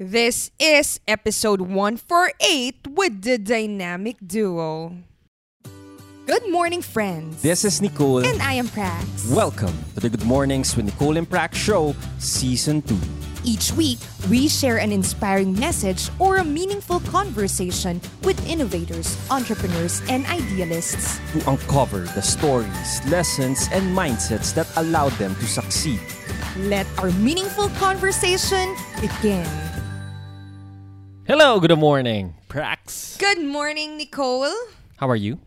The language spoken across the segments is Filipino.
This is episode 148 with the dynamic duo. Good morning, friends. This is Nicole. And I am Prax. Welcome to the Good Mornings with Nicole and Prax show, Season 2. Each week, we share an inspiring message or a meaningful conversation with innovators, entrepreneurs, and idealists. To uncover the stories, lessons, and mindsets that allow them to succeed. Let our meaningful conversation begin. Hello, good morning, Prax. Good morning, Nicole. How are you?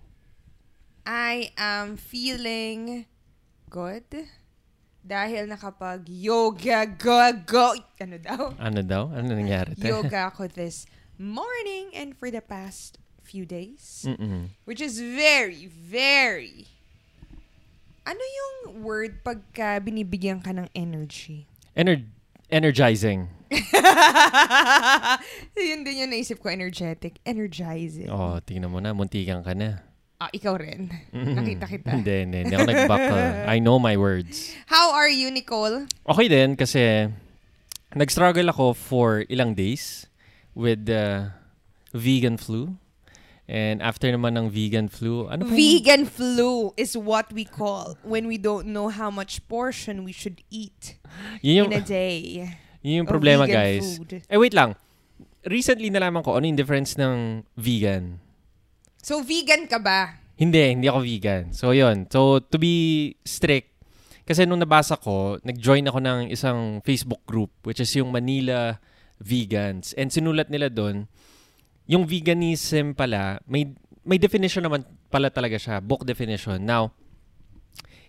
I am feeling good dahil nakapag yoga go go ano daw Ano daw? Ano nangyari? te? yoga ako this morning and for the past few days Mm-mm. which is very very ano yung word pagka binibigyan ka ng energy Ener- energizing. yun din yung naisip ko energetic energizing Oh, tingnan mo na, muntikan ka na. ah ikaw rin Mm-mm. nakita kita Hindi, hindi. Hindi ako nag-buckle. I know my words. how are you Nicole Okay din kasi nag-struggle ako for ilang days with the vegan flu. And after naman ng vegan flu, ano pa? Vegan flu is what we call when we don't know how much portion we should eat Yun yung, in a day. Yun yung of problema, guys. food. Eh, wait lang. Recently nalaman ko ano yung difference ng vegan. So, vegan ka ba? Hindi, hindi ako vegan. So, yun. So, to be strict, kasi nung nabasa ko, nag-join ako ng isang Facebook group, which is yung Manila Vegans. And sinulat nila doon, yung veganism pala, may, may definition naman pala talaga siya, book definition. Now,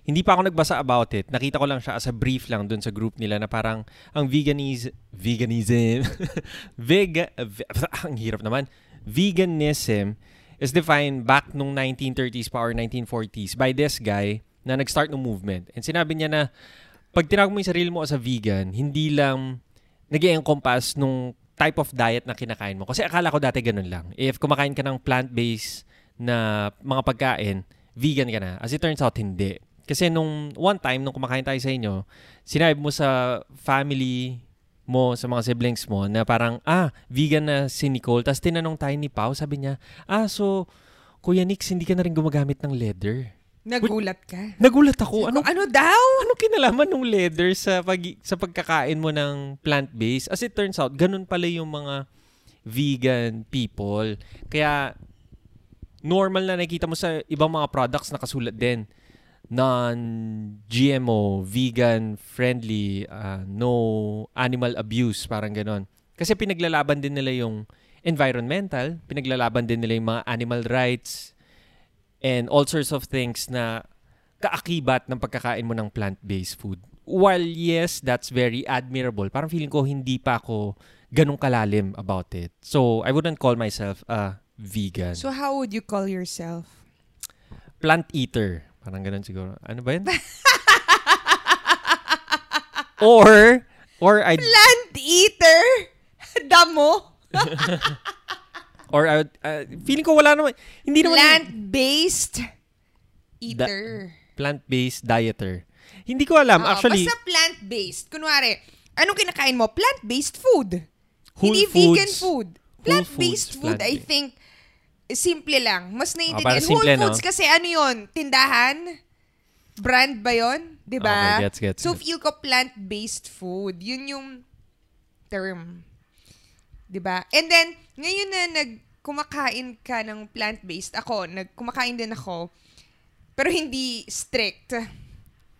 hindi pa ako nagbasa about it. Nakita ko lang siya as a brief lang doon sa group nila na parang ang veganiz veganism vega ve- ang hirap naman. Veganism is defined back nung 1930s pa or 1940s by this guy na nag-start ng movement. And sinabi niya na pag tinawag mo yung sarili mo as a vegan, hindi lang nag encompass nung type of diet na kinakain mo. Kasi akala ko dati ganun lang. If kumakain ka ng plant-based na mga pagkain, vegan ka na. As it turns out, hindi. Kasi nung one time, nung kumakain tayo sa inyo, sinabi mo sa family mo, sa mga siblings mo, na parang, ah, vegan na si Nicole. Tapos tinanong tayo ni Pau, sabi niya, ah, so, Kuya Nix, hindi ka na rin gumagamit ng leather. Nagulat ka? Nagulat ako. Ano, Ano daw? ano kinalaman ng leather sa pag sa pagkakain mo ng plant-based? As it turns out, ganun pala yung mga vegan people. Kaya normal na nakikita mo sa ibang mga products na kasulat din non-GMO, vegan friendly, uh, no animal abuse, parang ganon. Kasi pinaglalaban din nila yung environmental, pinaglalaban din nila yung mga animal rights, and all sorts of things na kaakibat ng pagkakain mo ng plant-based food. While yes, that's very admirable, parang feeling ko hindi pa ako ganong kalalim about it. So, I wouldn't call myself a vegan. So, how would you call yourself? Plant eater. Parang ganun siguro. Ano ba yun? or, or I, Plant eater? Damo? or I, would- uh, feeling ko wala naman, hindi naman, Plant-based eater. plant-based dieter. Hindi ko alam. Oo, Actually, Basta plant-based. Kunwari, anong kinakain mo? Plant-based food. Whole Hindi foods. vegan food. Plant-based foods, food, I plant-based. think, simple lang. Mas naiintindihan. parang simple, Whole no? foods kasi ano yon Tindahan? Brand ba yon? Di ba? Okay, gets, gets, so, gets. feel ko plant-based food. Yun yung term. Di ba? And then, ngayon na nag kumakain ka ng plant-based, ako, nag kumakain din ako, pero hindi strict.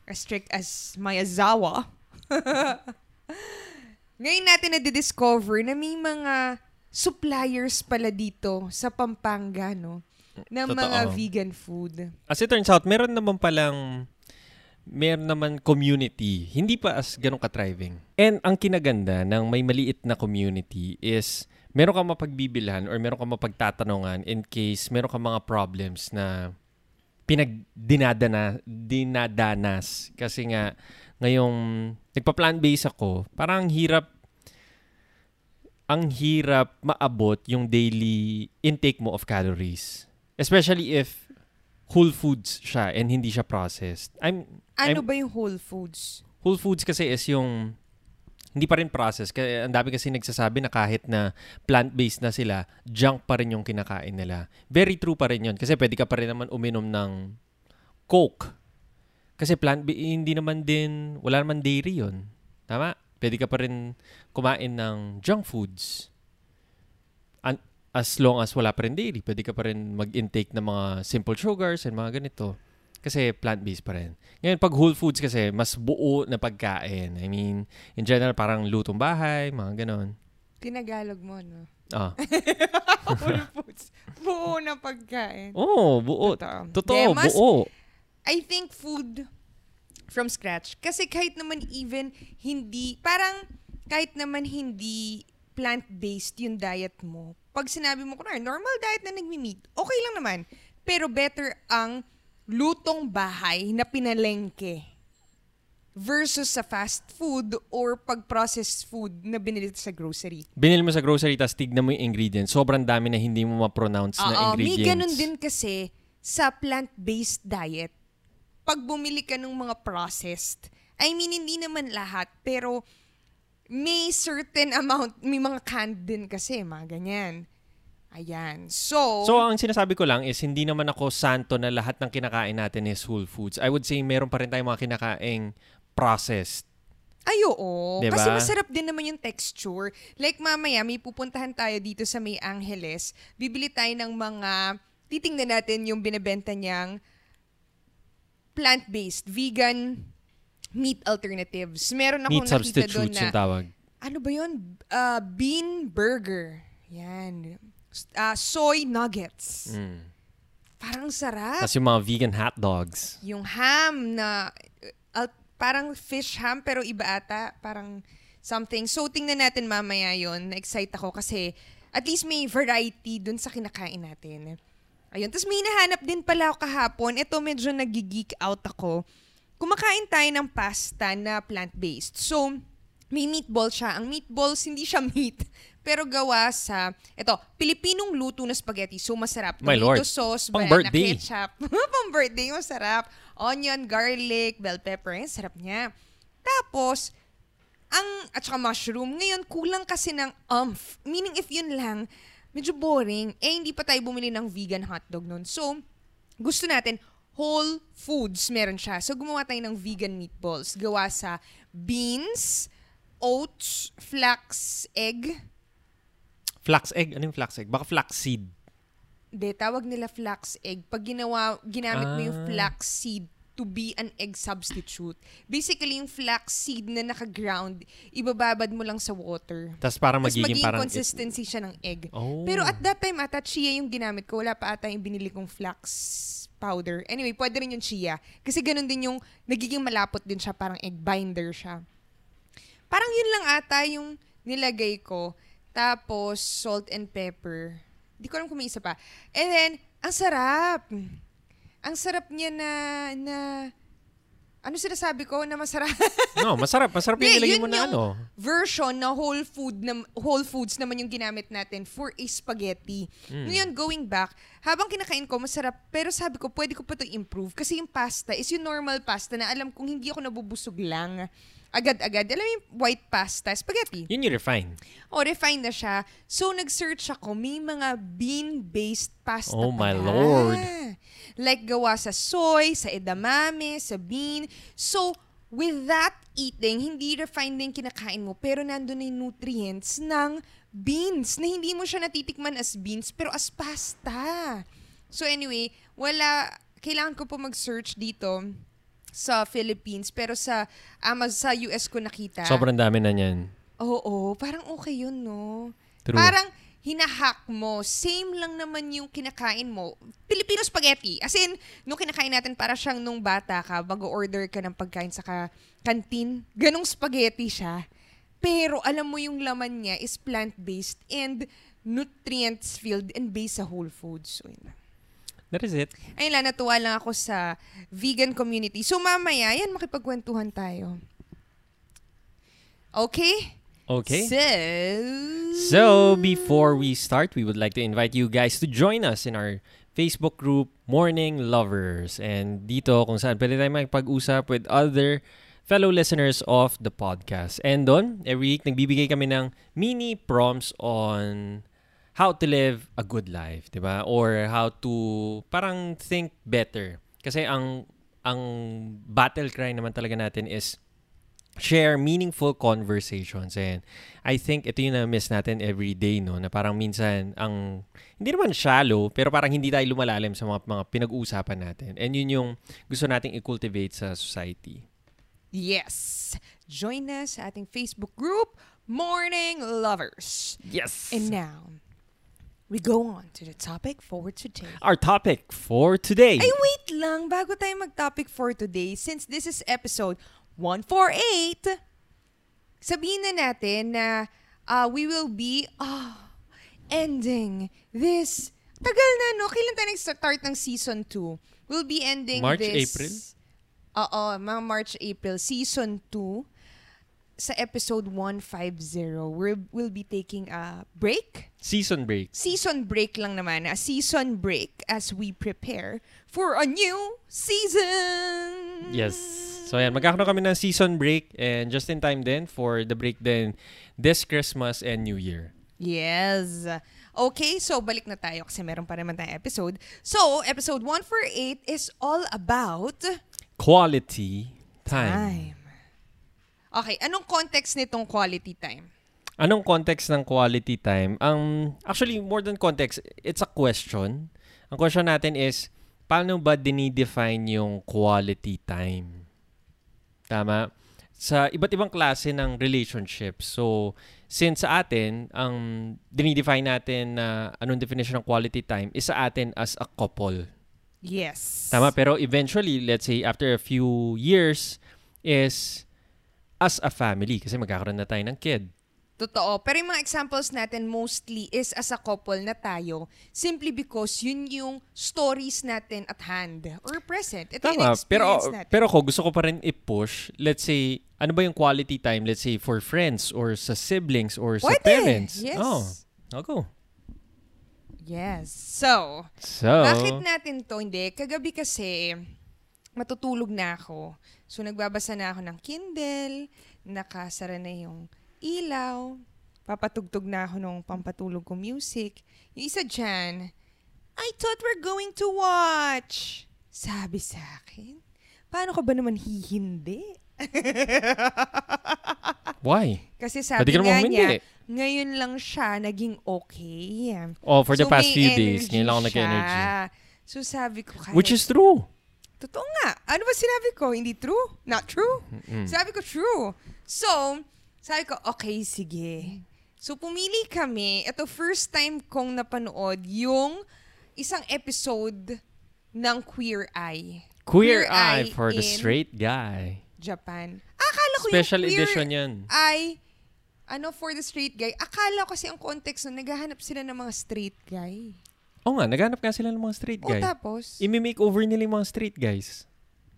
As strict as my azawa. Ngayon natin na-discover na may mga suppliers pala dito sa Pampanga, no? Ng Totoo. mga vegan food. as it turns out, meron naman palang meron naman community. Hindi pa as ganun ka-thriving. And ang kinaganda ng may maliit na community is meron kang mapagbibilhan or meron kang mapagtatanungan in case meron kang mga problems na pinagdinadana dinadanas kasi nga ngayong nagpa-plant base ako, parang ang hirap ang hirap maabot yung daily intake mo of calories. Especially if whole foods siya and hindi siya processed. I'm Ano I'm- ba yung Whole Foods? Whole foods kasi is yung hindi pa rin processed. Kaya ang dami kasi nagsasabi na kahit na plant-based na sila, junk pa rin yung kinakain nila. Very true pa rin yun. Kasi pwede ka pa rin naman uminom ng Coke. Kasi plant hindi naman din, wala naman dairy yun. Tama? Pwede ka pa rin kumain ng junk foods. An- as long as wala pa rin dairy, pwede ka pa rin mag-intake ng mga simple sugars and mga ganito. Kasi plant-based pa rin. Ngayon, pag whole foods kasi, mas buo na pagkain. I mean, in general, parang lutong bahay, mga ganon. Tinagalog mo, no? Ah. Whole foods. Buo na pagkain. Oo, oh, buo. Totoo. Totoo, De, mas- buo. I think food from scratch. Kasi kahit naman even hindi, parang kahit naman hindi plant-based yung diet mo, pag sinabi mo, kunwari, normal diet na nagmi-meat, okay lang naman. Pero better ang lutong bahay na pinalengke versus sa fast food or pag-processed food na binili sa grocery. Binili mo sa grocery, tapos tignan mo yung ingredients. Sobrang dami na hindi mo ma-pronounce na Oo, may ingredients. ganun din kasi sa plant-based diet. Pag bumili ka ng mga processed, I mean, hindi naman lahat, pero may certain amount, may mga canned din kasi, mga ganyan. Ayan. So, So, ang sinasabi ko lang is hindi naman ako santo na lahat ng kinakain natin is whole foods. I would say meron pa rin tayong mga kinakaing processed. ay oo. Diba? Kasi masarap din naman yung texture. Like mamaya, may pupuntahan tayo dito sa May Angeles. Bibili tayo ng mga, titingnan natin yung binebenta niyang plant-based, vegan meat alternatives. Meron akong Meat nakita doon substitutes na, yung tawag. ano ba yun? Uh, bean burger. Yan. Ah, soy nuggets. Mm. Parang sarap. Tapos yung mga vegan hot dogs. Yung ham na uh, parang fish ham pero iba ata. Parang something. So, tingnan natin mamaya yon Na-excite ako kasi at least may variety dun sa kinakain natin. Ayun. Tapos may nahanap din pala ako kahapon. Ito medyo nagiggeek out ako. Kumakain tayo ng pasta na plant-based. So, may meatball siya. Ang meatballs, hindi siya meat. Pero gawa sa, ito, Pilipinong luto na spaghetti. So, masarap. My Tomato Lord. sauce, Pang banana birthday. ketchup. Pang birthday, masarap. Onion, garlic, bell pepper. Yan, sarap niya. Tapos, ang, at saka mushroom, ngayon, kulang kasi ng umph. Meaning, if yun lang, medyo boring. Eh, hindi pa tayo bumili ng vegan hotdog nun. So, gusto natin, whole foods meron siya. So, gumawa tayo ng vegan meatballs. Gawa sa beans, oats, flax, egg. Flax egg? Ano yung flax egg? Baka flax seed. De, tawag nila flax egg. Pag ginawa, ginamit mo yung Ah. flax seed to be an egg substitute. Basically, yung flax seed na naka-ground, ibababad mo lang sa water. Tapos parang Tapos magiging magiging parang... consistency siya ng egg. Oh. Pero at that time, ata chia yung ginamit ko. Wala pa ata yung binili kong flax powder. Anyway, pwede rin yung chia. Kasi ganun din yung, nagiging malapot din siya. Parang egg binder siya. Parang yun lang ata yung nilagay ko. Tapos, salt and pepper. Hindi ko alam kung may isa pa. And then, ang sarap. Ang sarap niya na, na, ano sinasabi ko na masarap? no, masarap. Masarap yung nilagay mo na ano. version na whole food na whole foods naman yung ginamit natin for a spaghetti. Hmm. Ngayon going back, habang kinakain ko masarap pero sabi ko pwede ko pa to improve kasi yung pasta is yung normal pasta na alam kong hindi ako nabubusog lang agad-agad. Alam mo yung white pasta, spaghetti. Yun yung refine. O, refined na siya. So, nag-search ako, may mga bean-based pasta Oh, my pala. Lord. Like gawa sa soy, sa edamame, sa bean. So, with that eating, hindi refined din kinakain mo, pero nandun na yung nutrients ng beans, na hindi mo siya natitikman as beans, pero as pasta. So anyway, wala, kailangan ko po mag-search dito sa Philippines, pero sa Amazon, sa US ko nakita. Sobrang dami na niyan. Oo, parang okay yun, no? True. Parang hinahack mo, same lang naman yung kinakain mo. Filipino spaghetti. As in, nung kinakain natin para siyang nung bata ka, mag-order ka ng pagkain sa ka- kantin, ganong spaghetti siya. Pero alam mo yung laman niya is plant-based and nutrients filled and based sa whole foods. So, yun. That is it. Ayun lang, natuwa lang ako sa vegan community. So mamaya, yan, makipagkwentuhan tayo. Okay? Okay. So, So, before we start, we would like to invite you guys to join us in our Facebook group, Morning Lovers. And dito, kung saan pwede tayo makipag-usap with other fellow listeners of the podcast. And doon, every week, nagbibigay kami ng mini prompts on how to live a good life, di ba? Or how to parang think better. Kasi ang ang battle cry naman talaga natin is share meaningful conversations. And I think ito yung na-miss natin every day, no? Na parang minsan, ang, hindi naman shallow, pero parang hindi tayo lumalalim sa mga, mga pinag-uusapan natin. And yun yung gusto nating i-cultivate sa society. Yes! Join us sa ating Facebook group, Morning Lovers. Yes! And now, we go on to the topic for today. Our topic for today. Ay, wait lang. Bago tayo mag-topic for today, since this is episode 148, sabihin na natin na uh, we will be ah, ending this... Tagal na, no? Kailan tayo nag-start ng season 2? We'll be ending March, this... April? Oo, mga March, April. Season 2 sa episode 150, we'll, we'll be taking a break. Season break. Season break lang naman. A season break as we prepare for a new season. Yes. So ayan, magkakaroon kami ng season break and just in time din for the break din this Christmas and New Year. Yes. Okay, so balik na tayo kasi meron pa naman tayong episode. So, episode 148 is all about Quality time. time. Okay, anong context nitong quality time? Anong context ng quality time? Ang actually more than context, it's a question. Ang question natin is paano ba dinidefine yung quality time? Tama? Sa iba't ibang klase ng relationships. So, since sa atin, ang dinidefine natin na anong definition ng quality time is sa atin as a couple. Yes. Tama? Pero eventually, let's say after a few years, is as a family. Kasi magkakaroon na tayo ng kid. Totoo. Pero yung mga examples natin mostly is as a couple na tayo simply because yun yung stories natin at hand or present. Ito yung Tama. Pero, natin. pero ako, gusto ko pa rin i-push. Let's say, ano ba yung quality time? Let's say, for friends or sa siblings or sa Pwede. parents. Yes. Oh, I'll go. Yes. So, So, bakit natin to? Hindi. Kagabi kasi, matutulog na ako. So, nagbabasa na ako ng Kindle, nakasara na yung ilaw, papatugtog na ako ng pampatulog ko music. Yung isa dyan, I thought we're going to watch. Sabi sa akin, paano ka ba naman hihindi? why? Kasi Pwede sabi ka nga niya, ngayon lang siya naging okay. Oh, for the So, past may few days, ngayon lang ako nag-energy. So sabi ko, kahit, Which is true. Totoo nga. Ano ba sinabi ko? Hindi true? Not true? Mm. Sabi ko, true. So, sabi ko, okay, sige. So, pumili kami. Ito, first time kong napanood yung isang episode ng Queer Eye. Queer, Eye for the straight guy. Japan. Akala ko Special yung Queer edition yan. Eye, ano, for the straight guy. Akala ko kasi ang context nun, naghahanap sila ng mga straight guy. Oo nga, naghanap nga sila ng mga straight O guy. tapos, Imi-makeover nila yung mga straight guys.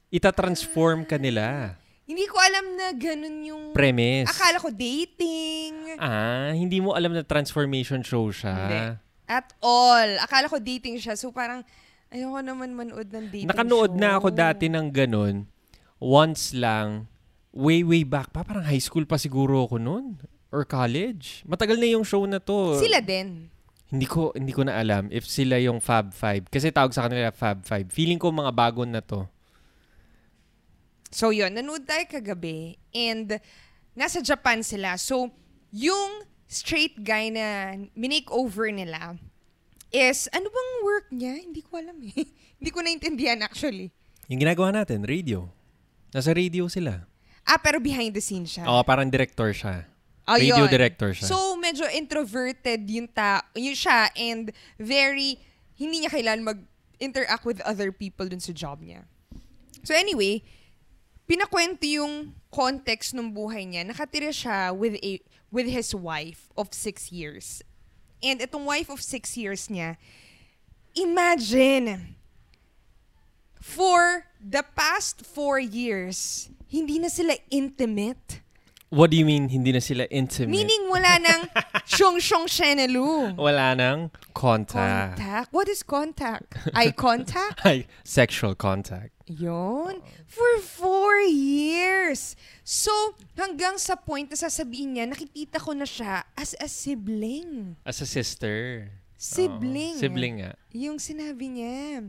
Ita-transform ka nila. hindi ko alam na ganun yung... Premise. Akala ko dating. Ah, hindi mo alam na transformation show siya. Hindi. At all. Akala ko dating siya. So parang, ayoko naman manood ng dating Nakanood show. na ako dati ng ganun. Once lang. Way, way back pa. Parang high school pa siguro ako noon. Or college. Matagal na yung show na to. Sila din. Hindi ko hindi ko na alam if sila yung Fab Five. Kasi tawag sa kanila Fab Five. Feeling ko mga bago na to. So yun, nanood tayo kagabi. And nasa Japan sila. So, yung straight guy na minake-over nila is, ano bang work niya? Hindi ko alam eh. Hindi ko naintindihan actually. Yung ginagawa natin, radio. Nasa radio sila. Ah, pero behind the scenes siya. Oo, parang director siya. Ah, radio yun. director siya. So, medyo introverted yung ta yun siya and very, hindi niya kailan mag-interact with other people dun sa job niya. So anyway, pinakwento yung context ng buhay niya. Nakatira siya with, a, with his wife of six years. And itong wife of six years niya, imagine, for the past four years, hindi na sila intimate. What do you mean, hindi na sila intimate? Meaning wala nang syong-syong shenelu. Wala nang contact. Contact? What is contact? Eye contact? Ay, sexual contact. Yun. For four years. So, hanggang sa point na sasabihin niya, nakikita ko na siya as a sibling. As a sister. Sibling. Oo, sibling nga. Yung sinabi niya.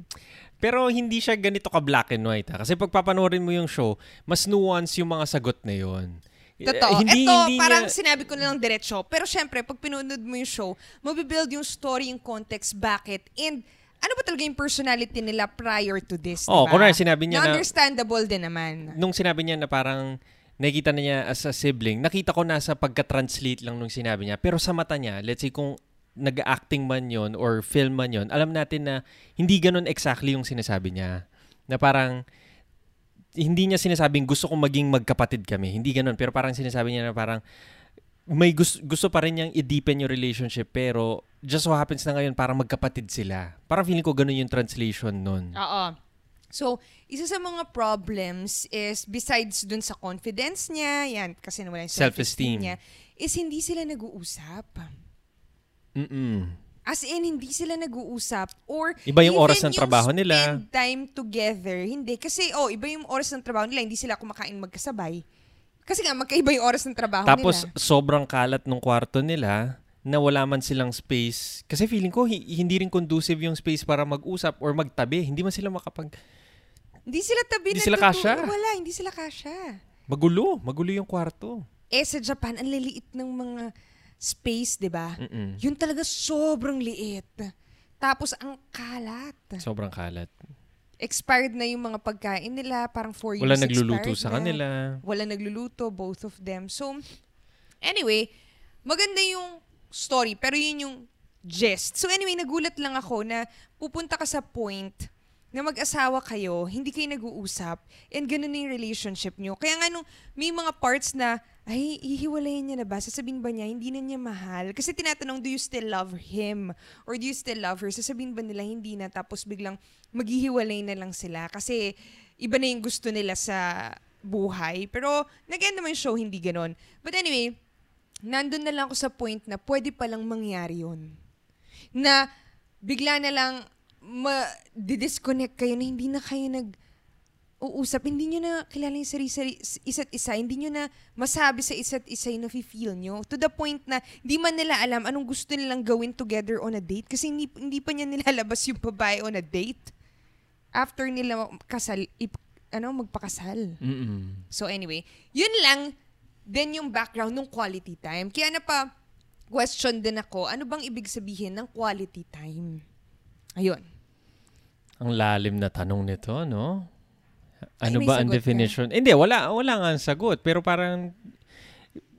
Pero hindi siya ganito ka black and white ha. Kasi pag papanoorin mo yung show, mas nuance yung mga sagot na yun. Totoo. Eh, hindi, Ito, hindi parang niya- sinabi ko na lang diretsyo. Pero syempre, pag pinunod mo yung show, mabibuild yung story, yung context, bakit, and ano ba talaga yung personality nila prior to this, Oo, diba? kunwari sinabi niya na- understandable din naman. nung sinabi niya na parang nakita na niya as a sibling, nakita ko na sa pagka-translate lang nung sinabi niya. Pero sa mata niya, let's say kung nag-acting man yon or film man yon, alam natin na hindi ganun exactly yung sinasabi niya. Na parang hindi niya sinasabing gusto kong maging magkapatid kami. Hindi ganun. Pero parang sinasabi niya na parang may gusto, gusto pa rin niyang i-deepen yung relationship pero just so happens na ngayon parang magkapatid sila. Parang feeling ko ganun yung translation nun. Oo. So, isa sa mga problems is, besides dun sa confidence niya, yan, kasi nawala yung Self-esteem. self-esteem niya, is hindi sila nag-uusap. Mm-mm. As in, hindi sila nag-uusap. Or, Iba yung oras ng trabaho nila. spend time together. Hindi. Kasi, oh, iba yung oras ng trabaho nila. Hindi sila kumakain magkasabay. Kasi nga, magkaiba yung oras ng trabaho Tapos nila. sobrang kalat ng kwarto nila na wala man silang space. Kasi feeling ko hi- hindi rin conducive yung space para mag-usap or magtabi. Hindi man sila makapag... Hindi sila tabi Hindi na sila kasya. Wala, hindi sila kasya. Magulo. Magulo yung kwarto. Eh, sa Japan, ang liliit ng mga space, di ba? Mm-mm. Yun talaga sobrang liit. Tapos ang kalat. Sobrang kalat. Expired na yung mga pagkain nila. Parang four Wala years nagluluto expired sa na. kanila. Wala nagluluto, both of them. So, anyway, maganda yung story. Pero yun yung gist. So anyway, nagulat lang ako na pupunta ka sa point na mag-asawa kayo, hindi kayo nag-uusap, and ganun na yung relationship nyo. Kaya nga nung may mga parts na, ay, hihiwalayan niya na ba? Sasabihin ba niya, hindi na niya mahal? Kasi tinatanong, do you still love him? Or do you still love her? Sasabihin ba nila, hindi na, tapos biglang maghihiwalay na lang sila. Kasi iba na yung gusto nila sa buhay. Pero, nag-end naman yung show, hindi ganon. But anyway, nandun na lang ako sa point na pwede palang mangyari yun. Na bigla na lang ma-disconnect kayo na hindi na kayo nag uusap, hindi nyo na kilala yung sarili, isa't isa, hindi nyo na masabi sa isa't isa yung nafe-feel nyo. To the point na hindi man nila alam anong gusto nilang gawin together on a date kasi hindi, hindi pa niya nilalabas yung babae on a date after nila kasal, ip, ano, magpakasal. Mm-mm. So anyway, yun lang din yung background ng quality time. Kaya na pa question din ako, ano bang ibig sabihin ng quality time? Ayun. Ang lalim na tanong nito, no? Ano ba ang sagot ka? definition? Hindi, wala, wala nga ang sagot. Pero parang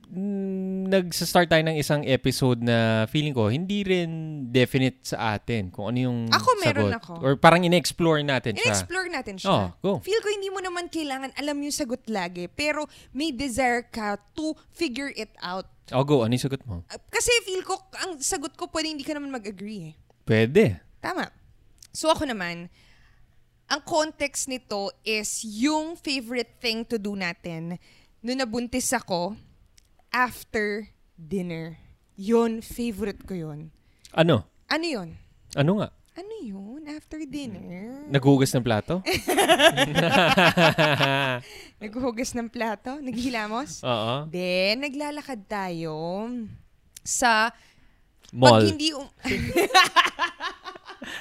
mm, nagsa-start tayo ng isang episode na feeling ko hindi rin definite sa atin kung ano yung Ako, meron sagot. ako. Or parang in-explore natin siya. In-explore natin siya. Oh, go. Feel ko hindi mo naman kailangan alam yung sagot lagi, pero may desire ka to figure it out. Oh, go. Ano yung sagot mo? Uh, Kasi feel ko, ang sagot ko, pwede hindi ka naman mag-agree eh. Pwede. Tama. So ako naman, ang context nito is yung favorite thing to do natin nung nabuntis ako after dinner. Yun, favorite ko yun. Ano? Ano yun? Ano nga? Ano yun? After dinner? Naghugas ng plato? Naghuhugas ng plato? Naghilamos? Oo. Then, naglalakad tayo sa... Mall. Pag hindi... Um,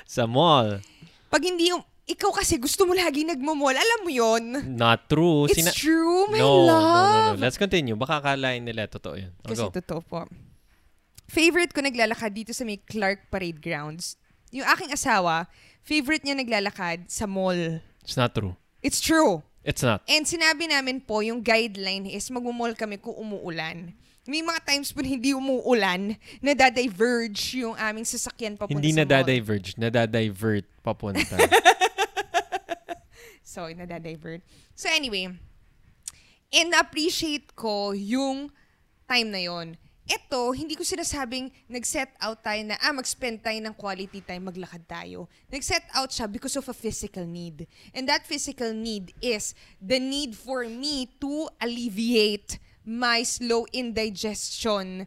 Sa mall. pag hindi... Um, ikaw kasi gusto mo lagi nagmo-mall. Alam mo yon Not true. It's Sina- true, my no, no, no, love. no. Let's continue. Baka akalain nila totoo yun. Oh, Kasi go. totoo po. Favorite ko naglalakad dito sa may Clark Parade Grounds. Yung aking asawa, favorite niya naglalakad sa mall. It's not true. It's true. It's not. And sinabi namin po, yung guideline is magmumall kami kung umuulan. May mga times po na hindi umuulan, nadadiverge yung aming sasakyan papunta Hindi sa mall. nadadiverge. Nadadivert papunta. So, nadadivert. So, anyway, and appreciate ko yung time na yon. Ito, hindi ko sinasabing nag-set out tayo na, ah, mag-spend tayo ng quality time, maglakad tayo. Nag-set out siya because of a physical need. And that physical need is the need for me to alleviate my slow indigestion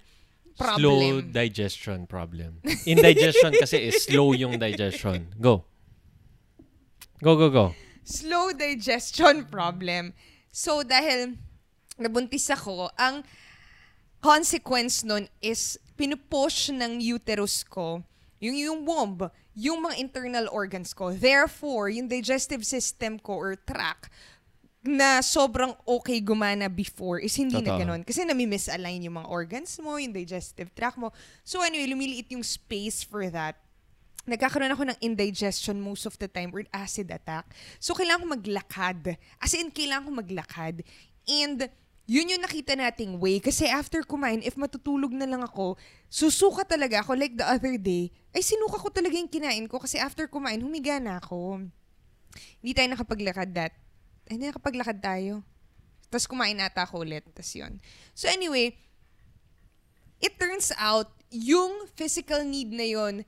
problem. Slow digestion problem. Indigestion kasi is slow yung digestion. Go. Go, go, go. Slow digestion problem. So, dahil nabuntis ako, ang consequence nun is pinupush ng uterus ko, yung, yung womb, yung mga internal organs ko. Therefore, yung digestive system ko or tract, na sobrang okay gumana before is hindi na Totoo. ganun. Kasi nami-misalign yung mga organs mo, yung digestive tract mo. So anyway, lumiliit yung space for that nagkakaroon ako ng indigestion most of the time or acid attack. So, kailangan ko maglakad. As in, kailangan ko maglakad. And, yun yung nakita nating way. Kasi after kumain, if matutulog na lang ako, susuka talaga ako. Like the other day, ay sinuka ko talaga yung kinain ko kasi after kumain, humiga na ako. Hindi tayo nakapaglakad that. Ay, hindi nakapaglakad tayo. Tapos kumain ata ako ulit. Tapos yun. So anyway, it turns out, yung physical need na yun,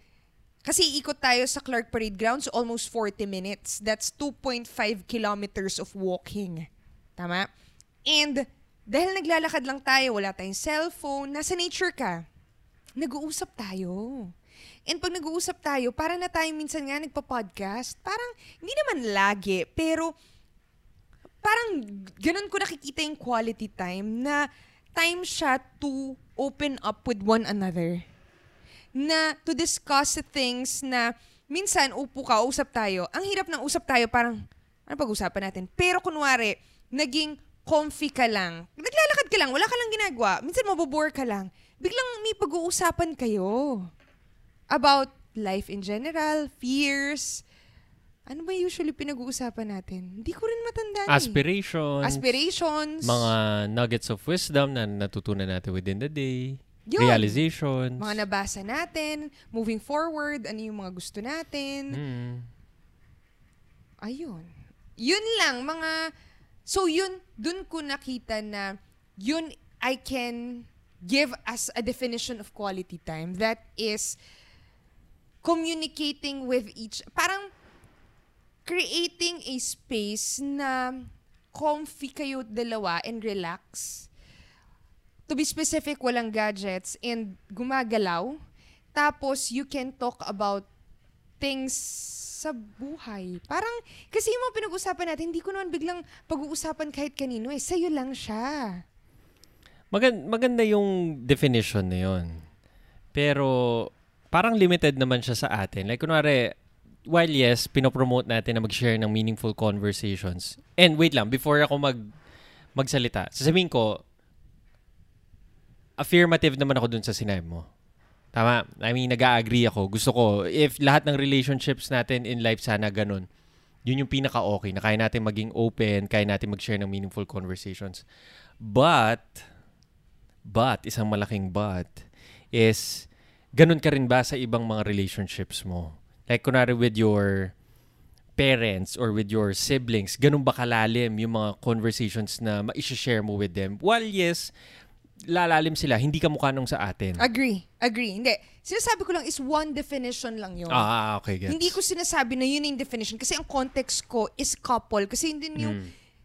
kasi ikot tayo sa Clark Parade Grounds almost 40 minutes. That's 2.5 kilometers of walking. Tama? And dahil naglalakad lang tayo, wala tayong cellphone, nasa nature ka, nag-uusap tayo. And pag nag-uusap tayo, para na tayo minsan nga nagpa-podcast. Parang, hindi naman lagi, pero parang ganun ko nakikita yung quality time na time siya to open up with one another na to discuss things na minsan upo ka, usap tayo. Ang hirap ng usap tayo, parang, ano pag-usapan natin? Pero kunwari, naging comfy ka lang. Naglalakad ka lang, wala ka lang ginagawa. Minsan mabobore ka lang. Biglang may pag-uusapan kayo. About life in general, fears. Ano ba usually pinag-uusapan natin? Hindi ko rin matandaan eh. Aspirations. Aspirations. Mga nuggets of wisdom na natutunan natin within the day. Yun. Realizations. Mga nabasa natin, moving forward, ano yung mga gusto natin. Mm. Ayun. Yun lang, mga... So yun, dun ko nakita na yun I can give as a definition of quality time. That is communicating with each... Parang creating a space na comfy kayo dalawa and relax. To be specific, walang gadgets and gumagalaw. Tapos, you can talk about things sa buhay. Parang, kasi yung mga pinag-usapan natin, hindi ko naman biglang pag-uusapan kahit kanino eh. Sa'yo lang siya. Magan- maganda yung definition na yun. Pero, parang limited naman siya sa atin. Like, kunwari, while yes, pinopromote natin na mag-share ng meaningful conversations. And wait lang, before ako mag magsalita, sasabihin ko, affirmative naman ako dun sa sinabi mo. Tama. I mean, nag-agree ako. Gusto ko, if lahat ng relationships natin in life sana ganun, yun yung pinaka-okay, na kaya natin maging open, kaya natin mag-share ng meaningful conversations. But, but, isang malaking but, is, ganun ka rin ba sa ibang mga relationships mo? Like, kunwari with your parents or with your siblings, ganun ba kalalim yung mga conversations na ma-share mo with them? While yes, lalalim sila, hindi ka mukha nung sa atin. Agree. Agree. Hindi. Sinasabi ko lang is one definition lang yun. Ah, okay, gets. Hindi ko sinasabi na yun yung definition kasi ang context ko is couple. Kasi yun din yung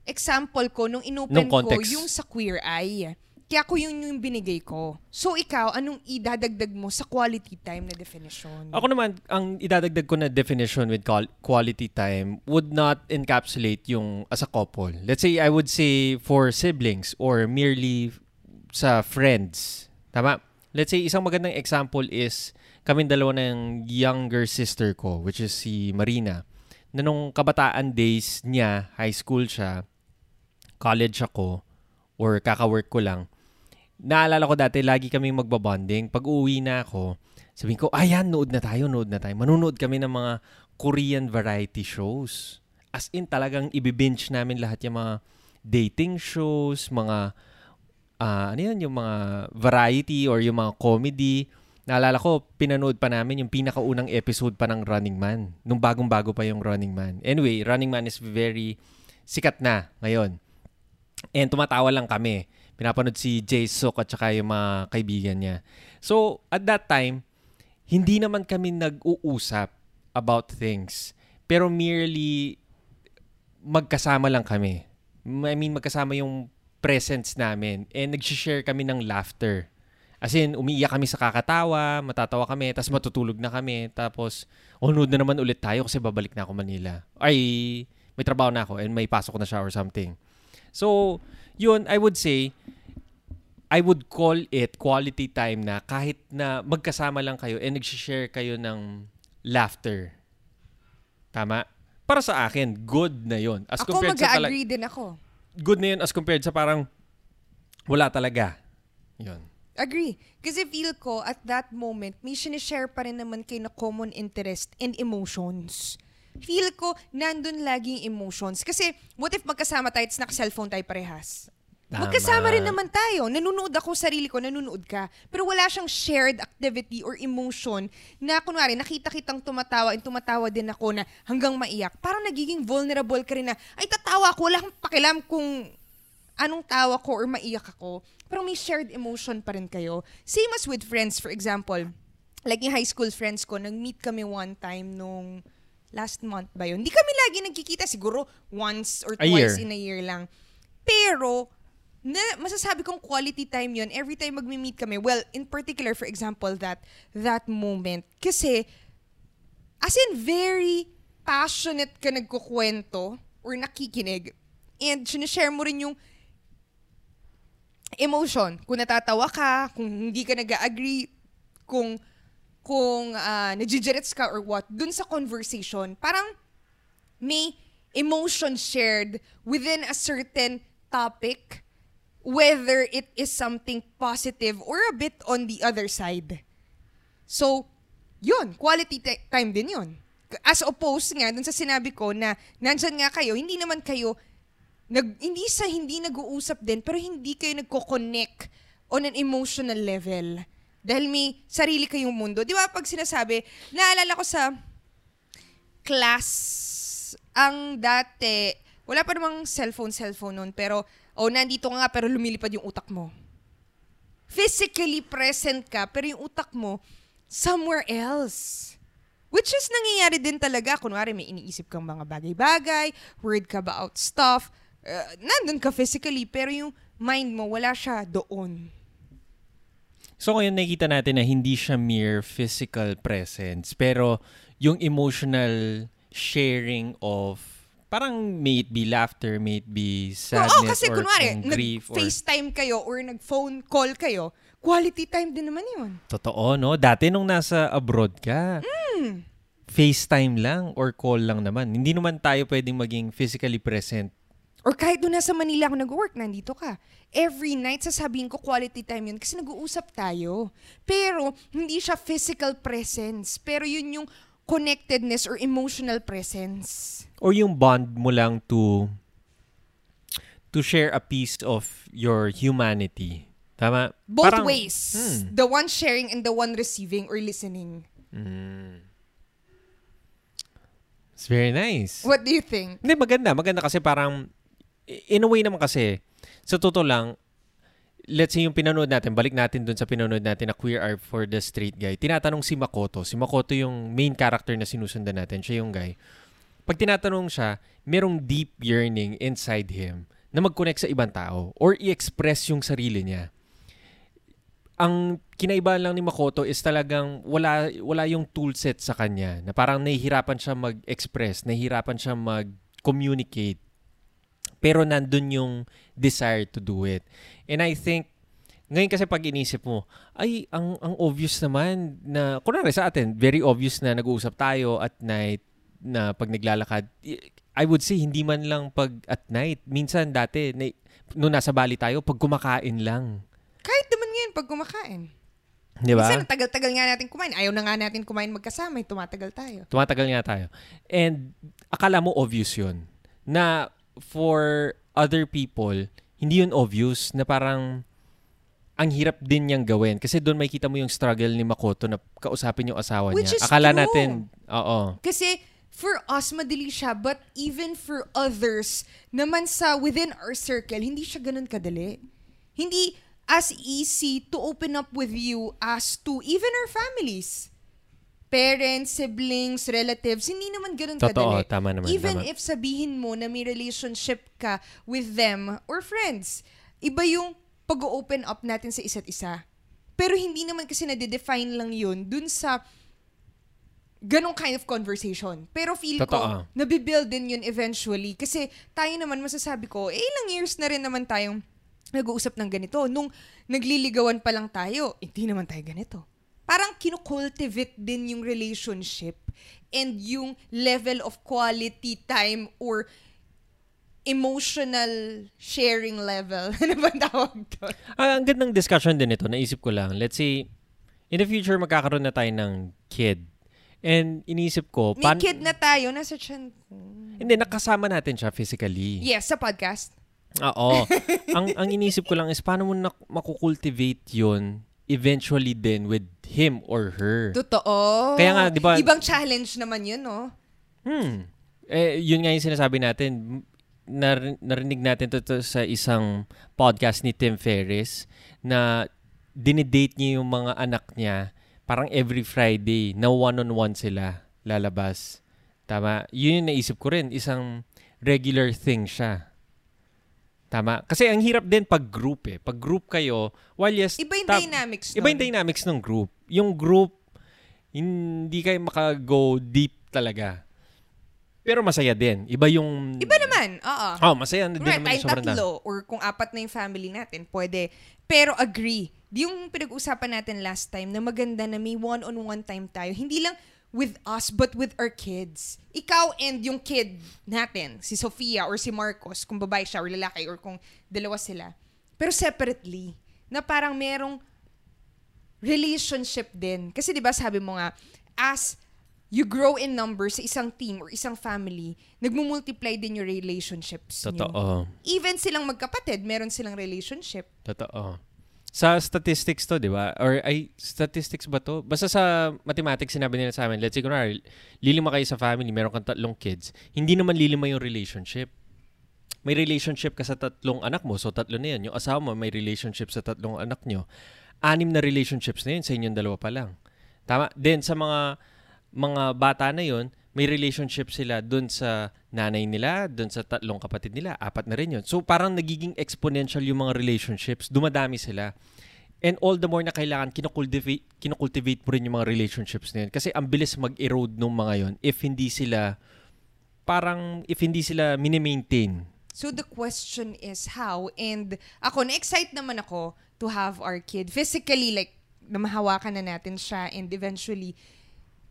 example ko nung inopen. Nung ko yung sa queer eye. Kaya ko yun yung binigay ko. So ikaw, anong idadagdag mo sa quality time na definition? Ako naman, ang idadagdag ko na definition with qual- quality time would not encapsulate yung as a couple. Let's say, I would say for siblings or merely sa friends. Tama? Let's say, isang magandang example is kami dalawa ng younger sister ko, which is si Marina. Na nung kabataan days niya, high school siya, college ako, or kaka-work ko lang, naalala ko dati, lagi kami magbabonding. Pag uwi na ako, sabihin ko, ayan, nood na tayo, nood na tayo. Manunood kami ng mga Korean variety shows. As in, talagang ibibinge namin lahat yung mga dating shows, mga, ah, ano yun, yung mga variety or yung mga comedy. Naalala ko, pinanood pa namin yung pinakaunang episode pa ng Running Man. Nung bagong-bago pa yung Running Man. Anyway, Running Man is very sikat na ngayon. And tumatawa lang kami. Pinapanood si Jay Sok at saka yung mga kaibigan niya. So, at that time, hindi naman kami nag-uusap about things. Pero merely magkasama lang kami. I mean, magkasama yung presence namin. And nag-share kami ng laughter. As in, umiiyak kami sa kakatawa, matatawa kami, tapos matutulog na kami. Tapos, unod na naman ulit tayo kasi babalik na ako Manila. Ay, may trabaho na ako and may pasok na siya or something. So, yun, I would say, I would call it quality time na kahit na magkasama lang kayo and nag-share kayo ng laughter. Tama? Para sa akin, good na yon As ako compared sa mag-agree din ako. Good na yun as compared sa parang wala talaga. Yun. Agree. Kasi feel ko, at that moment, may sinishare pa rin naman kayo na common interest and emotions. Feel ko, nandun laging emotions. Kasi, what if magkasama tayo at naka-cellphone tayo parehas? Tama. Magkasama rin naman tayo. Nanunood ako, sarili ko, nanunood ka. Pero wala siyang shared activity or emotion na, kunwari, nakita kitang tumatawa and tumatawa din ako na hanggang maiyak. Parang nagiging vulnerable ka rin na, ay, tatawa ako, wala kang pakilam kung anong tawa ko or maiyak ako. Pero may shared emotion pa rin kayo. Same as with friends, for example. Like yung high school friends ko, nag-meet kami one time nung last month ba yun? Hindi kami lagi nagkikita, siguro once or A twice year. in a year lang. Pero, na, masasabi kong quality time yun every time magmi-meet kami. Well, in particular, for example, that that moment. Kasi, as in very passionate ka nagkukwento or nakikinig. And sinishare mo rin yung emotion. Kung natatawa ka, kung hindi ka nag-agree, kung kung uh, ka or what, dun sa conversation, parang may emotion shared within a certain topic, whether it is something positive or a bit on the other side. So, yun, quality ti- time din yun. As opposed nga, dun sa sinabi ko na nandyan nga kayo, hindi naman kayo, nag, hindi sa hindi nag-uusap din, pero hindi kayo nagko-connect on an emotional level. Dahil may sarili kayong mundo. Di ba pag sinasabi, naalala ko sa class, ang dati, wala pa namang cellphone, cellphone noon, pero, oh, nandito ka nga, pero lumilipad yung utak mo. Physically present ka, pero yung utak mo, somewhere else. Which is nangyayari din talaga. Kunwari, may iniisip kang mga bagay-bagay, worried ka about stuff, uh, nandun ka physically, pero yung mind mo, wala siya doon. So ngayon nakikita natin na hindi siya mere physical presence, pero yung emotional sharing of parang may it be laughter, may it be sadness Oo, kasi or kunwari, grief or nag-FaceTime kayo or nag-phone call kayo, quality time din naman yun. totoo no. Dati nung nasa abroad ka, Hmm. FaceTime lang or call lang naman. Hindi naman tayo pwedeng maging physically present. Or kahit doon nasa Manila ako nag-work, nandito ka. Every night, sasabihin ko quality time yun kasi nag-uusap tayo. Pero, hindi siya physical presence. Pero yun yung connectedness or emotional presence. Or yung bond mo lang to to share a piece of your humanity. Tama? Both Parang- ways. Hmm. The one sharing and the one receiving or listening. Mm. It's very nice. What do you think? Hindi, maganda. Maganda kasi parang, in a way naman kasi, sa totoo lang, let's say yung pinanood natin, balik natin dun sa pinanood natin na Queer Eye for the Straight Guy. Tinatanong si Makoto. Si Makoto yung main character na sinusundan natin. Siya yung guy. Pag tinatanong siya, merong deep yearning inside him na mag-connect sa ibang tao or i-express yung sarili niya. Ang kinaibahan lang ni Makoto is talagang wala wala yung toolset sa kanya na parang nahihirapan siya mag-express, nahihirapan siya mag-communicate. Pero nandun yung desire to do it. And I think ngayon kasi pag inisip mo, ay ang ang obvious naman na kunwari sa atin, very obvious na nag-uusap tayo at night na pag naglalakad. I would say hindi man lang pag at night. Minsan dati na, nung nasa Bali tayo, pag kumakain lang. Kahit naman ngayon pag kumakain. Di ba? Minsan, tagal-tagal nga natin kumain. Ayaw na nga natin kumain magkasama. eh, Tumatagal tayo. Tumatagal nga tayo. And akala mo obvious yun. Na for other people, hindi yun obvious na parang ang hirap din niyang gawin. Kasi doon may kita mo yung struggle ni Makoto na kausapin yung asawa Which niya. is Akala true. natin, oo. Kasi for us, madali siya. But even for others, naman sa within our circle, hindi siya ganun kadali. Hindi as easy to open up with you as to even our families. Parents, siblings, relatives, hindi naman ganun Totoo, kadali. tama naman, Even tama. if sabihin mo na may relationship ka with them or friends, iba yung pag-open up natin sa isa't isa. Pero hindi naman kasi na-define lang yun dun sa ganong kind of conversation. Pero feel Totoo. ko, nabibuild din yun eventually. Kasi tayo naman, masasabi ko, eh, ilang years na rin naman tayong nag-uusap ng ganito. Nung nagliligawan pa lang tayo, hindi naman tayo ganito. Parang kinocultivate din yung relationship and yung level of quality time or emotional sharing level. ano ba tawag doon? Ah, ang gandang discussion din ito, naisip ko lang. Let's say, in the future, magkakaroon na tayo ng kid. And iniisip ko, May pan- kid na tayo, nasa chan hindi, nakasama natin siya physically. Yes, sa podcast. Oo. ang, ang inisip ko lang is, paano mo na makukultivate yun eventually din with him or her? Totoo. Kaya nga, di ba- Ibang challenge naman yun, no? Hmm. Eh, yun nga yung sinasabi natin. Nar- narinig natin to, to sa isang podcast ni Tim Ferriss na dinidate niya yung mga anak niya parang every Friday na one-on-one sila lalabas. Tama? Yun yung naisip ko rin. Isang regular thing siya. Tama? Kasi ang hirap din pag group eh. Pag group kayo, while yes, Iba yung ta- dynamics Iba yung nun. dynamics ng group. Yung group, hindi kayo maka-go deep talaga. Pero masaya din. Iba yung... Iba naman, oo. Oh, masaya din Right, naman yung sobrang dami. tatlo or kung apat na yung family natin, pwede. Pero agree. Yung pinag-usapan natin last time na maganda na may one-on-one time tayo. Hindi lang with us, but with our kids. Ikaw and yung kid natin, si Sofia or si Marcos, kung babae siya or lalaki or kung dalawa sila. Pero separately, na parang merong relationship din. Kasi 'di ba sabi mo nga as you grow in numbers sa isang team or isang family, nagmumultiply din yung relationships nyo. Totoo. Even silang magkapatid, meron silang relationship. Totoo. Sa statistics to, di ba? Or ay, statistics ba to? Basta sa mathematics sinabi nila sa amin, let's say, kunwari, lilima kayo sa family, meron kang tatlong kids, hindi naman lilima yung relationship. May relationship ka sa tatlong anak mo, so tatlo na yan. Yung asawa mo, may relationship sa tatlong anak nyo. Anim na relationships na yun, sa inyong dalawa pa lang. Tama? Then, sa mga mga bata na yon may relationship sila dun sa nanay nila, dun sa tatlong kapatid nila, apat na rin yun. So parang nagiging exponential yung mga relationships, dumadami sila. And all the more na kailangan kinocultivate, kinocultivate mo rin yung mga relationships na yun. Kasi ang bilis mag-erode nung mga yon if hindi sila, parang if hindi sila mini-maintain. So the question is how? And ako, na-excite naman ako to have our kid. Physically, like, na mahawakan na natin siya and eventually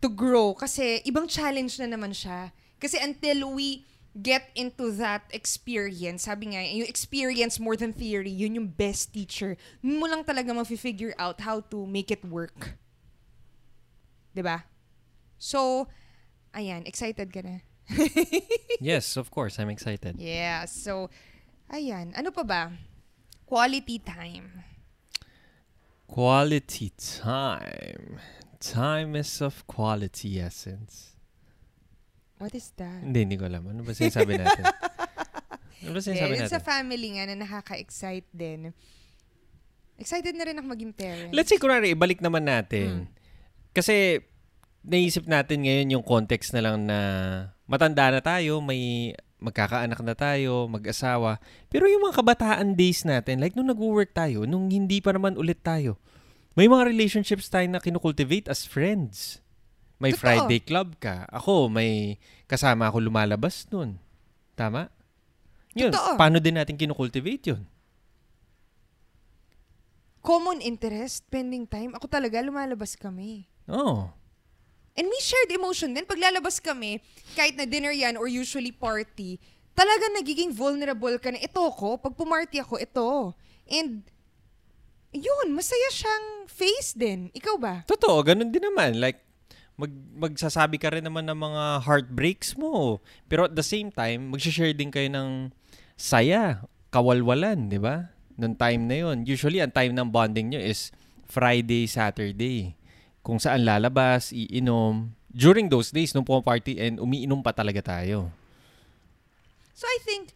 to grow. Kasi ibang challenge na naman siya. Kasi until we get into that experience, sabi nga, yung experience more than theory, yun yung best teacher. Yun mo lang talaga ma-figure out how to make it work. 'Di ba? So, ayan, excited ka na? Yes, of course, I'm excited. Yeah, so, ayan. Ano pa ba? Quality time. Quality time. Time is of quality essence. What is that? Hindi, hindi ko alam. Ano ba sinasabi natin? ano ba sinasabi Yeah, natin? sa family nga na nakaka-excite din. Excited na rin ako maging parent. Let's say, kunwari, ibalik naman natin. Kasi, naisip natin ngayon yung context na lang na matanda na tayo, may magkakaanak na tayo, mag-asawa. Pero yung mga kabataan days natin, like nung nag-work tayo, nung hindi pa naman ulit tayo, may mga relationships tayo na kinukultivate as friends. May Totoo. Friday club ka. Ako, may kasama ako lumalabas nun. Tama? Yun, Totoo. paano din natin kinukultivate yun? Common interest, spending time. Ako talaga, lumalabas kami. Oh. And may shared emotion din. Pag lalabas kami, kahit na dinner yan or usually party, talaga nagiging vulnerable ka na, ito ko, pag pumarty ako, ito. And, yun, masaya siyang face din. Ikaw ba? Totoo, ganun din naman. Like, mag, magsasabi ka rin naman ng mga heartbreaks mo. Pero at the same time, magsishare din kayo ng saya, kawalwalan, di ba? Noong time na yon Usually, ang time ng bonding nyo is Friday, Saturday. Kung saan lalabas, iinom. During those days, nung party and umiinom pa talaga tayo. So I think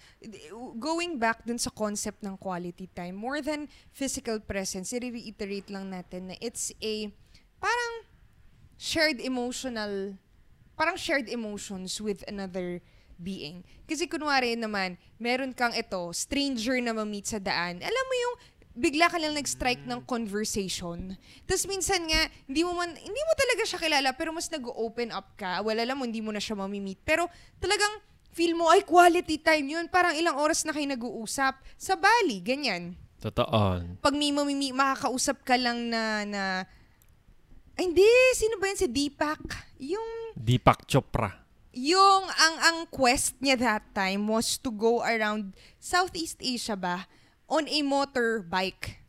going back dun sa concept ng quality time, more than physical presence, i-reiterate lang natin na it's a parang shared emotional, parang shared emotions with another being. Kasi kunwari naman, meron kang ito, stranger na ma-meet sa daan. Alam mo yung bigla ka lang nag-strike ng conversation. Tapos minsan nga, hindi mo man, hindi mo talaga siya kilala, pero mas nag-open up ka. Wala lang mo, hindi mo na siya mamimit. Pero talagang feel mo, ay, quality time yun. Parang ilang oras na kayo nag-uusap. Sa Bali, ganyan. Totoo. Pag may mamimi, makakausap ka lang na, na, ay, hindi, sino ba yun? Si Deepak. Yung, Deepak Chopra. yung, ang, ang quest niya that time was to go around Southeast Asia ba? On a motorbike.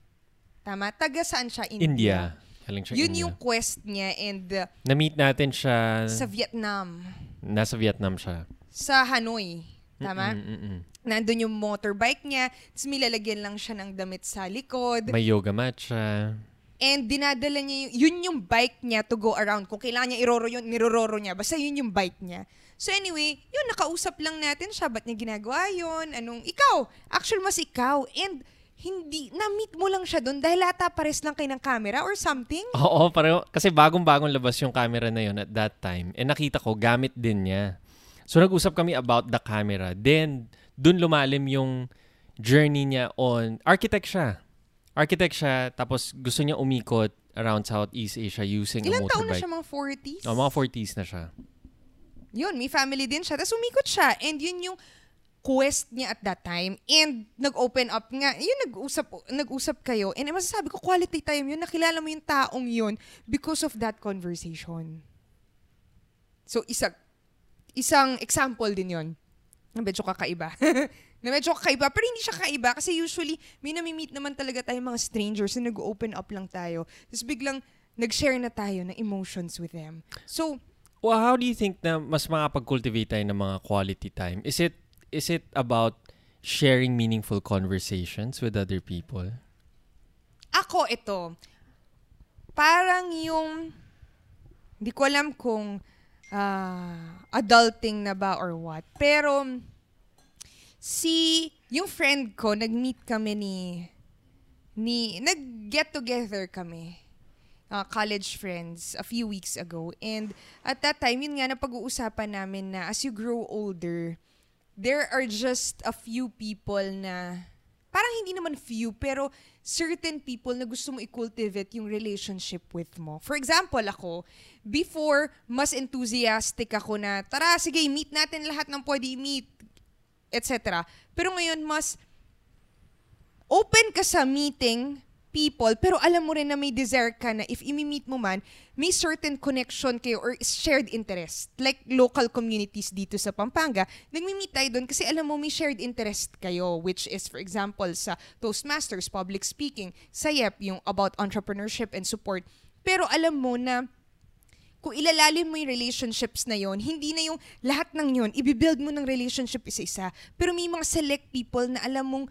Tama? Taga saan siya? India. India. Galing siya Yun India. yung quest niya and uh, Na-meet natin siya, sa Vietnam. nasa Vietnam siya. Sa Hanoi. Tama? Nandun yung motorbike niya, tapos milalagyan lang siya ng damit sa likod. May yoga mat siya. And dinadala niya yung, yun yung bike niya to go around. Kung kailangan niya iroro yun, nirororo niya. Basta yun yung bike niya. So anyway, yun, nakausap lang natin siya. Ba't niya ginagawa yun? Anong, ikaw. Actual mas ikaw. And hindi, na-meet mo lang siya doon dahil ata pares lang kayo ng camera or something. Oo, pareho. Kasi bagong-bagong labas yung camera na yun at that time. And nakita ko, gamit din niya. So nag-usap kami about the camera. Then, dun lumalim yung journey niya on... Architect siya. Architect siya, tapos gusto niya umikot around Southeast Asia using a Ilang taon na motorbike. siya, mga 40s? Oh, mga 40s na siya. Yun, may family din siya. Tapos umikot siya. And yun yung quest niya at that time. And nag-open up nga. Yun, nag-usap, nag-usap kayo. And masasabi ko, quality time yun. Nakilala mo yung taong yun because of that conversation. So, isa, isang example din yun. Na medyo kakaiba. na medyo kakaiba. Pero hindi siya kakaiba kasi usually, may nami-meet naman talaga tayo mga strangers na nag-open up lang tayo. Tapos biglang nag-share na tayo ng emotions with them. So, Well, how do you think na mas makapag-cultivate tayo ng mga quality time? Is it is it about sharing meaningful conversations with other people? Ako, ito. Parang yung, hindi ko alam kung ah, adulting na ba or what. Pero, si, yung friend ko, nag-meet kami ni, ni, nag-get together kami. ah, college friends a few weeks ago. And at that time, yun nga, napag-uusapan namin na as you grow older, there are just a few people na parang hindi naman few, pero certain people na gusto mo i-cultivate yung relationship with mo. For example, ako, before, mas enthusiastic ako na, tara, sige, meet natin lahat ng pwede meet, etc. Pero ngayon, mas open ka sa meeting people, pero alam mo rin na may desire ka na if imi-meet mo man, may certain connection kayo or shared interest. Like local communities dito sa Pampanga, nagmi-meet tayo doon kasi alam mo may shared interest kayo, which is for example sa Toastmasters, public speaking, sa YEP, yung about entrepreneurship and support. Pero alam mo na kung ilalalim mo yung relationships na yon, hindi na yung lahat ng yon, ibibuild mo ng relationship isa-isa. Pero may mga select people na alam mong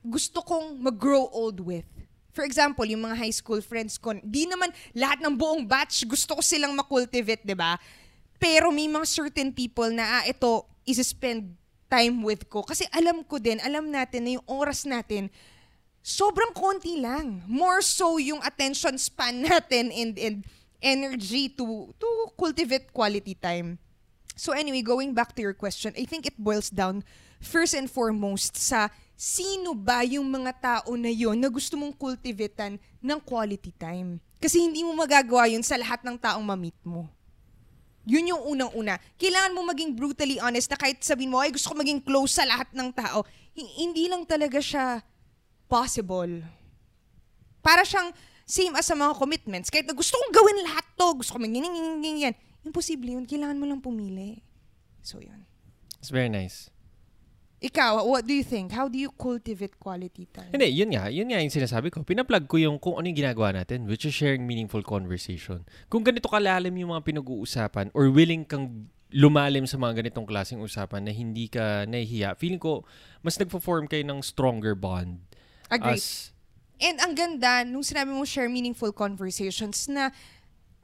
gusto kong mag-grow old with. For example, yung mga high school friends ko, di naman lahat ng buong batch gusto ko silang makultivate, di ba? Pero may mga certain people na, ah, ito, is-spend time with ko. Kasi alam ko din, alam natin na yung oras natin, sobrang konti lang. More so yung attention span natin and, and energy to, to cultivate quality time. So anyway, going back to your question, I think it boils down first and foremost sa sino ba yung mga tao na yon na gusto mong cultivatean ng quality time. Kasi hindi mo magagawa yun sa lahat ng taong mamit mo. Yun yung unang-una. Kailangan mo maging brutally honest na kahit sabihin mo, ay gusto ko maging close sa lahat ng tao. Hindi lang talaga siya possible. Para siyang same as sa mga commitments. Kahit na gusto kong gawin lahat to, gusto ko maging ganyan, ganyan. Imposible yun. Kailangan mo lang pumili. So, yun. It's very nice. Ikaw, what do you think? How do you cultivate quality time? Hindi, yun nga. Yun nga yung sinasabi ko. Pinaplug ko yung kung ano yung ginagawa natin, which is sharing meaningful conversation. Kung ganito kalalim yung mga pinag-uusapan or willing kang lumalim sa mga ganitong klaseng usapan na hindi ka nahihiya, feeling ko, mas nagpo-form kayo ng stronger bond. Agree. As, And ang ganda, nung sinabi mo share meaningful conversations na,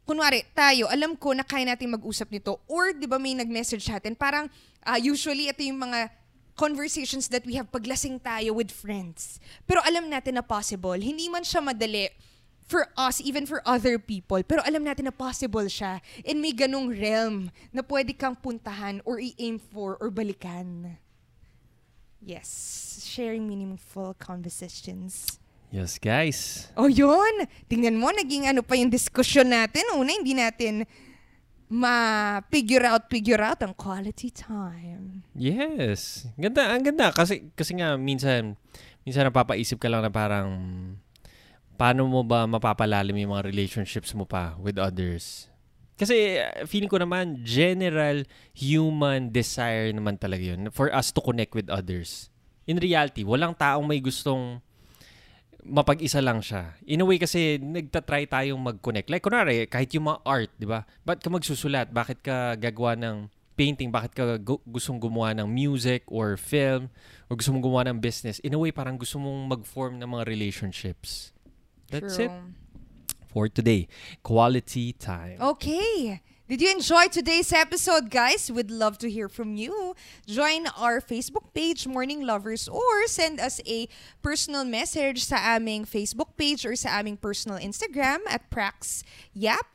kunwari, tayo, alam ko na kaya natin mag-usap nito. Or, di ba may nag-message sa atin, parang, ah, usually, ito yung mga conversations that we have paglasing tayo with friends. Pero alam natin na possible. Hindi man siya madali. for us, even for other people. Pero alam natin na possible siya. And may ganong realm na pwede kang puntahan or i-aim for or balikan. Yes. Sharing meaningful conversations. Yes, guys. Oh, yun. Tingnan mo, naging ano pa yung diskusyon natin. Una, hindi natin ma-figure out, figure out ang quality time. Yes. Ganda, ang ganda. Kasi, kasi nga, minsan, minsan napapaisip ka lang na parang, paano mo ba mapapalalim yung mga relationships mo pa with others? Kasi uh, feeling ko naman, general human desire naman talaga yun for us to connect with others. In reality, walang taong may gustong mapag-isa lang siya. In a way kasi nagtatry tayong mag-connect. Like kunwari, kahit yung mga art, di ba? Ba't ka magsusulat? Bakit ka gagawa ng painting? Bakit ka gu- gustong gumawa ng music or film? Or gusto mong gumawa ng business? In a way, parang gusto mong mag-form ng mga relationships. That's True. it for today. Quality time. Okay. Did you enjoy today's episode, guys? We'd love to hear from you. Join our Facebook page, Morning Lovers, or send us a personal message sa aming Facebook page or sa aming personal Instagram at Prax Yap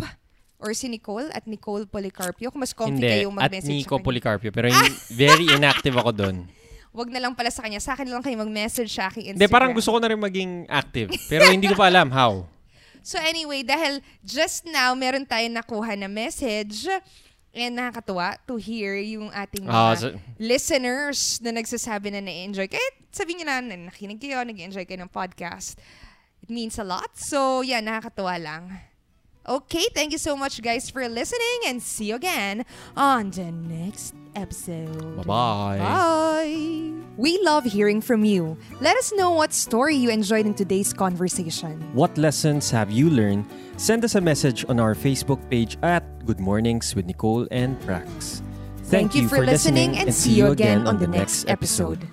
or si Nicole at Nicole Policarpio. Kung mas comfy Hindi, kayo at mag-message Nico sa kanya. Policarpio. Pero in- very inactive ako doon. Wag na lang pala sa kanya. Sa akin lang kayo mag-message sa aking Instagram. Hindi, parang gusto ko na rin maging active. Pero hindi ko pa alam how. So anyway, dahil just now meron tayong nakuha na message and nakakatuwa to hear yung ating mga Ah, so- listeners na nagsasabi na na-enjoy. Kahit sabihin nyo na, na nakinig kayo, nag-enjoy kayo ng podcast. It means a lot. So yeah, nakakatuwa lang. Okay, thank you so much guys for listening and see you again on the next episode. Bye-bye. Bye. We love hearing from you. Let us know what story you enjoyed in today's conversation. What lessons have you learned? Send us a message on our Facebook page at Good Mornings with Nicole and Prax. Thank, you for listening and see you again on the next episode.